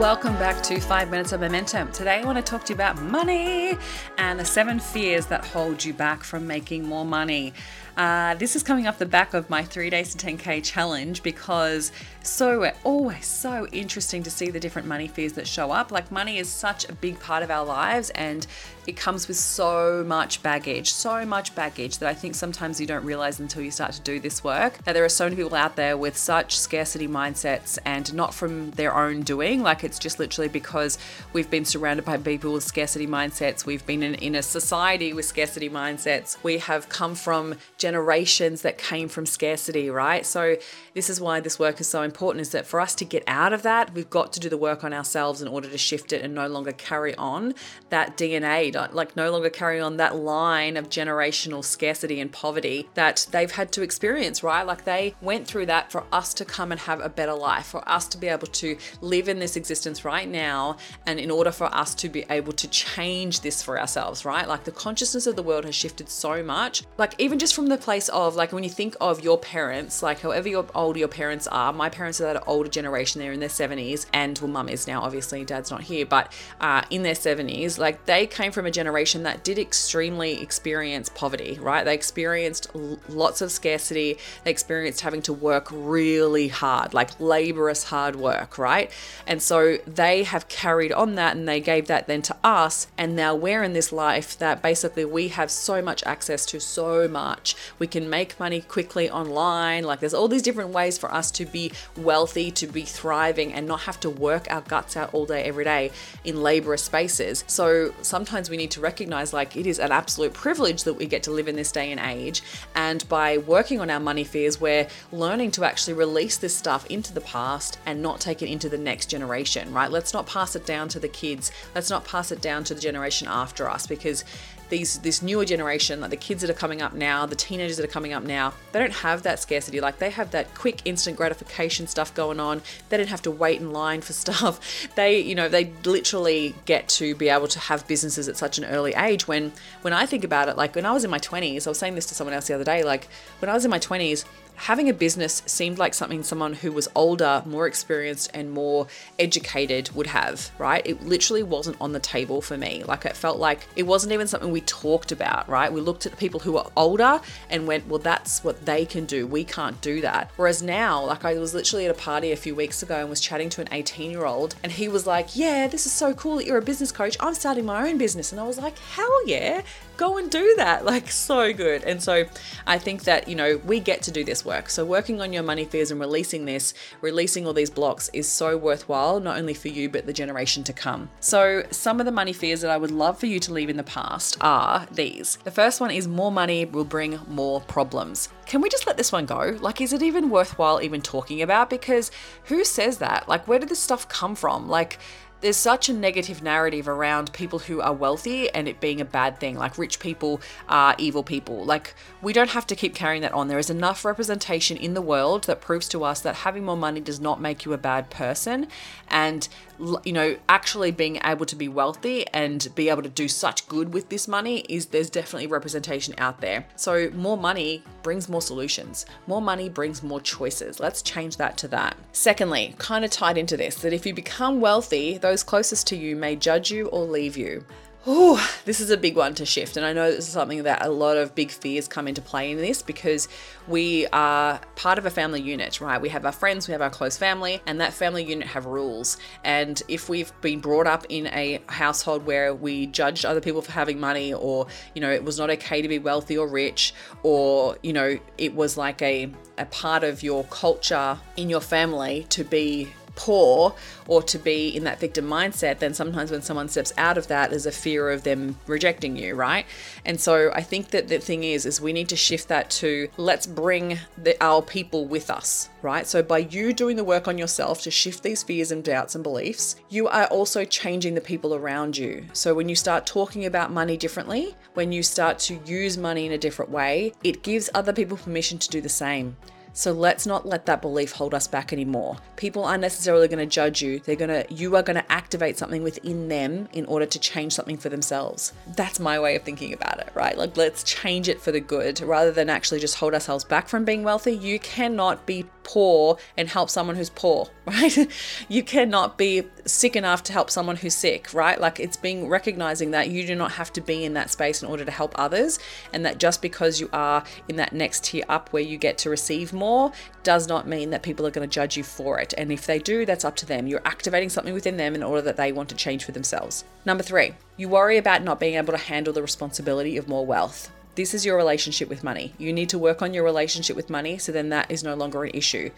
Welcome back to 5 Minutes of Momentum. Today I want to talk to you about money and the seven fears that hold you back from making more money. Uh, this is coming off the back of my three days to 10k challenge because so always so interesting to see the different money fears that show up. Like money is such a big part of our lives and it comes with so much baggage, so much baggage that I think sometimes you don't realize until you start to do this work. That there are so many people out there with such scarcity mindsets and not from their own doing. Like it's just literally because we've been surrounded by people with scarcity mindsets. We've been in, in a society with scarcity mindsets. We have come from generations that came from scarcity, right? So this is why this work is so important is that for us to get out of that, we've got to do the work on ourselves in order to shift it and no longer carry on that DNA, like no longer carry on that line of generational scarcity and poverty that they've had to experience, right? Like they went through that for us to come and have a better life, for us to be able to live in this existence right now, and in order for us to be able to change this for ourselves, right? Like the consciousness of the world has shifted so much. Like even just from the place of like when you think of your parents, like however your older your parents are, my parents are that older generation, they're in their 70s, and well, mum is now, obviously, dad's not here, but uh, in their 70s, like they came from a generation that did extremely experience poverty, right? They experienced lots of scarcity, they experienced having to work really hard, like laborious hard work, right? And so they have carried on that and they gave that then to us, and now we're in this life that basically we have so much access to so much. We can make money quickly online, like there's all these different ways for us to be wealthy, to be thriving, and not have to work our guts out all day, every day in laborious spaces. So sometimes we need to recognize like it is an absolute privilege that we get to live in this day and age. And by working on our money fears, we're learning to actually release this stuff into the past and not take it into the next generation, right? Let's not pass it down to the kids. Let's not pass it down to the generation after us because these this newer generation, like the kids that are coming up now, the teenagers that are coming up now, they don't have that scarcity. Like they have that quick instant gratification stuff going on. They don't have to wait in line for stuff. They, you know, they literally get to be able to have businesses at such an early age when when I think about it, like when I was in my 20s, I was saying this to someone else the other day, like when I was in my 20s, having a business seemed like something someone who was older, more experienced, and more educated would have, right? It literally wasn't on the table for me. Like it felt like it wasn't even something we talked about, right? We looked at the people who were older and went, well, that's what they can do. We can't do that. Whereas now, like I was literally at a party a few weeks ago and was chatting to an 18 year old, and he was like, yeah, this is so cool that you're a business coach. I'm starting my own business. And I was like, hell yeah, go and do that. Like, so good. And so I think that, you know, we get to do this work. So, working on your money fears and releasing this, releasing all these blocks is so worthwhile, not only for you, but the generation to come. So, some of the money fears that I would love for you to leave in the past are these. The first one is more money will bring more problems. Can we just let this one go? Like, is it even worthwhile even talking about? Because who says that? Like, where did this stuff come from? Like, there's such a negative narrative around people who are wealthy and it being a bad thing. Like rich people are evil people. Like we don't have to keep carrying that on. There is enough representation in the world that proves to us that having more money does not make you a bad person. And, you know, actually being able to be wealthy and be able to do such good with this money is there's definitely representation out there. So more money brings more solutions. More money brings more choices. Let's change that to that. Secondly, kind of tied into this, that if you become wealthy, those closest to you may judge you or leave you. Oh, this is a big one to shift. And I know this is something that a lot of big fears come into play in this because we are part of a family unit, right? We have our friends, we have our close family, and that family unit have rules. And if we've been brought up in a household where we judged other people for having money, or, you know, it was not okay to be wealthy or rich, or, you know, it was like a, a part of your culture in your family to be poor or to be in that victim mindset, then sometimes when someone steps out of that, there's a fear of them rejecting you, right? And so I think that the thing is, is we need to shift that to let's bring the, our people with us, right? So by you doing the work on yourself to shift these fears and doubts and beliefs, you are also changing the people around you. So when you start talking about money differently, when you start to use money in a different way, it gives other people permission to do the same. So let's not let that belief hold us back anymore. People aren't necessarily going to judge you. They're going to you are going to activate something within them in order to change something for themselves. That's my way of thinking about it, right? Like let's change it for the good rather than actually just hold ourselves back from being wealthy. You cannot be poor and help someone who's poor, right? you cannot be sick enough to help someone who's sick, right? Like it's being recognizing that you do not have to be in that space in order to help others, and that just because you are in that next tier up where you get to receive more does not mean that people are going to judge you for it. And if they do, that's up to them. You're activating something within them in order that they want to change for themselves. Number three, you worry about not being able to handle the responsibility of more wealth. This is your relationship with money. You need to work on your relationship with money so then that is no longer an issue.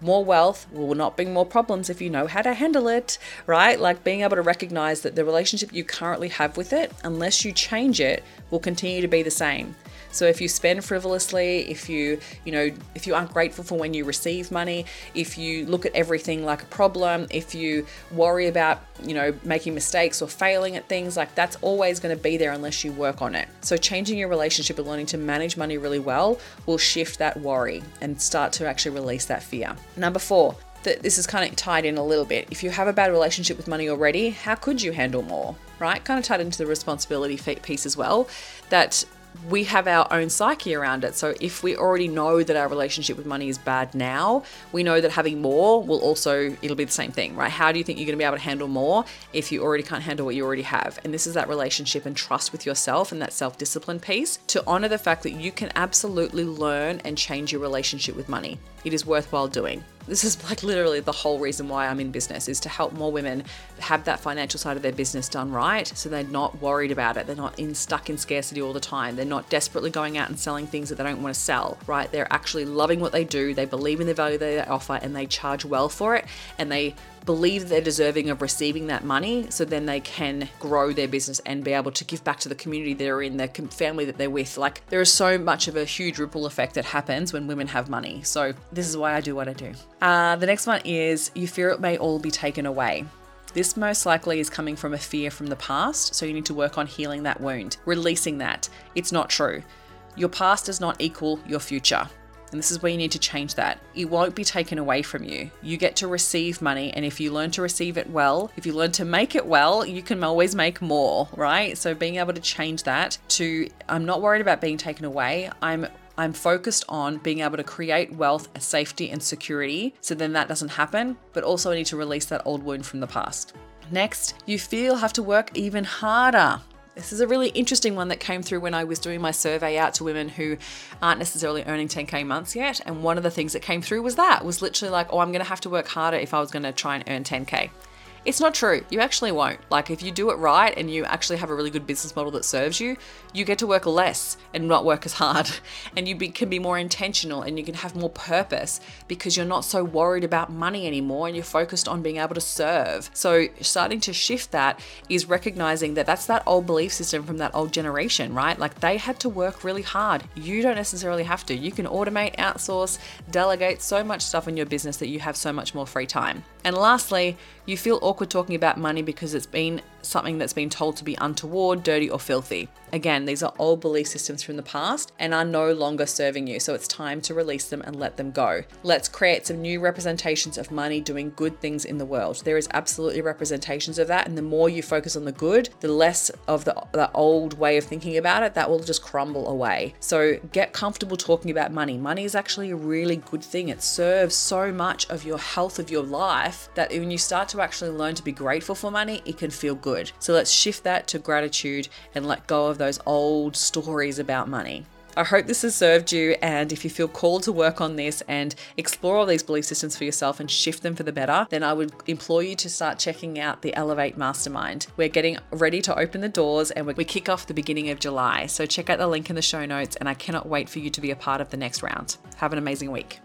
More wealth will not bring more problems if you know how to handle it, right? Like being able to recognize that the relationship you currently have with it, unless you change it, will continue to be the same. So if you spend frivolously, if you, you know, if you aren't grateful for when you receive money, if you look at everything like a problem, if you worry about, you know, making mistakes or failing at things, like that's always going to be there unless you work on it. So changing your relationship and learning to manage money really well will shift that worry and start to actually release that fear. Number 4, that this is kind of tied in a little bit. If you have a bad relationship with money already, how could you handle more? Right? Kind of tied into the responsibility piece as well. That we have our own psyche around it. So if we already know that our relationship with money is bad now, we know that having more will also it'll be the same thing, right? How do you think you're going to be able to handle more if you already can't handle what you already have? And this is that relationship and trust with yourself and that self-discipline piece to honor the fact that you can absolutely learn and change your relationship with money. It is worthwhile doing. This is like literally the whole reason why I'm in business is to help more women have that financial side of their business done right so they're not worried about it. They're not in stuck in scarcity all the time. They're not desperately going out and selling things that they don't want to sell, right? They're actually loving what they do. They believe in the value they offer and they charge well for it and they believe they're deserving of receiving that money so then they can grow their business and be able to give back to the community they're in, their family that they're with. Like there is so much of a huge ripple effect that happens when women have money. So this is why I do what I do. Uh, the next one is you fear it may all be taken away. This most likely is coming from a fear from the past, so you need to work on healing that wound, releasing that. It's not true. Your past does not equal your future. And this is where you need to change that. It won't be taken away from you. You get to receive money. And if you learn to receive it well, if you learn to make it well, you can always make more, right? So being able to change that to, I'm not worried about being taken away. I'm I'm focused on being able to create wealth, safety, and security so then that doesn't happen, but also I need to release that old wound from the past. Next, you feel have to work even harder. This is a really interesting one that came through when I was doing my survey out to women who aren't necessarily earning 10k months yet. And one of the things that came through was that was literally like, oh, I'm going to have to work harder if I was going to try and earn 10k. It's not true. You actually won't. Like, if you do it right and you actually have a really good business model that serves you, you get to work less and not work as hard. And you be, can be more intentional and you can have more purpose because you're not so worried about money anymore and you're focused on being able to serve. So, starting to shift that is recognizing that that's that old belief system from that old generation, right? Like, they had to work really hard. You don't necessarily have to. You can automate, outsource, delegate so much stuff in your business that you have so much more free time. And lastly, you feel awkward talking about money because it's been something that's been told to be untoward, dirty, or filthy. Again, these are old belief systems from the past and are no longer serving you, so it's time to release them and let them go. Let's create some new representations of money doing good things in the world. There is absolutely representations of that, and the more you focus on the good, the less of the, the old way of thinking about it that will just crumble away. So get comfortable talking about money. Money is actually a really good thing. It serves so much of your health of your life that when you start to actually learn to be grateful for money, it can feel good good. So let's shift that to gratitude and let go of those old stories about money. I hope this has served you. And if you feel called to work on this and explore all these belief systems for yourself and shift them for the better, then I would implore you to start checking out the Elevate Mastermind. We're getting ready to open the doors and we kick off the beginning of July. So check out the link in the show notes. And I cannot wait for you to be a part of the next round. Have an amazing week.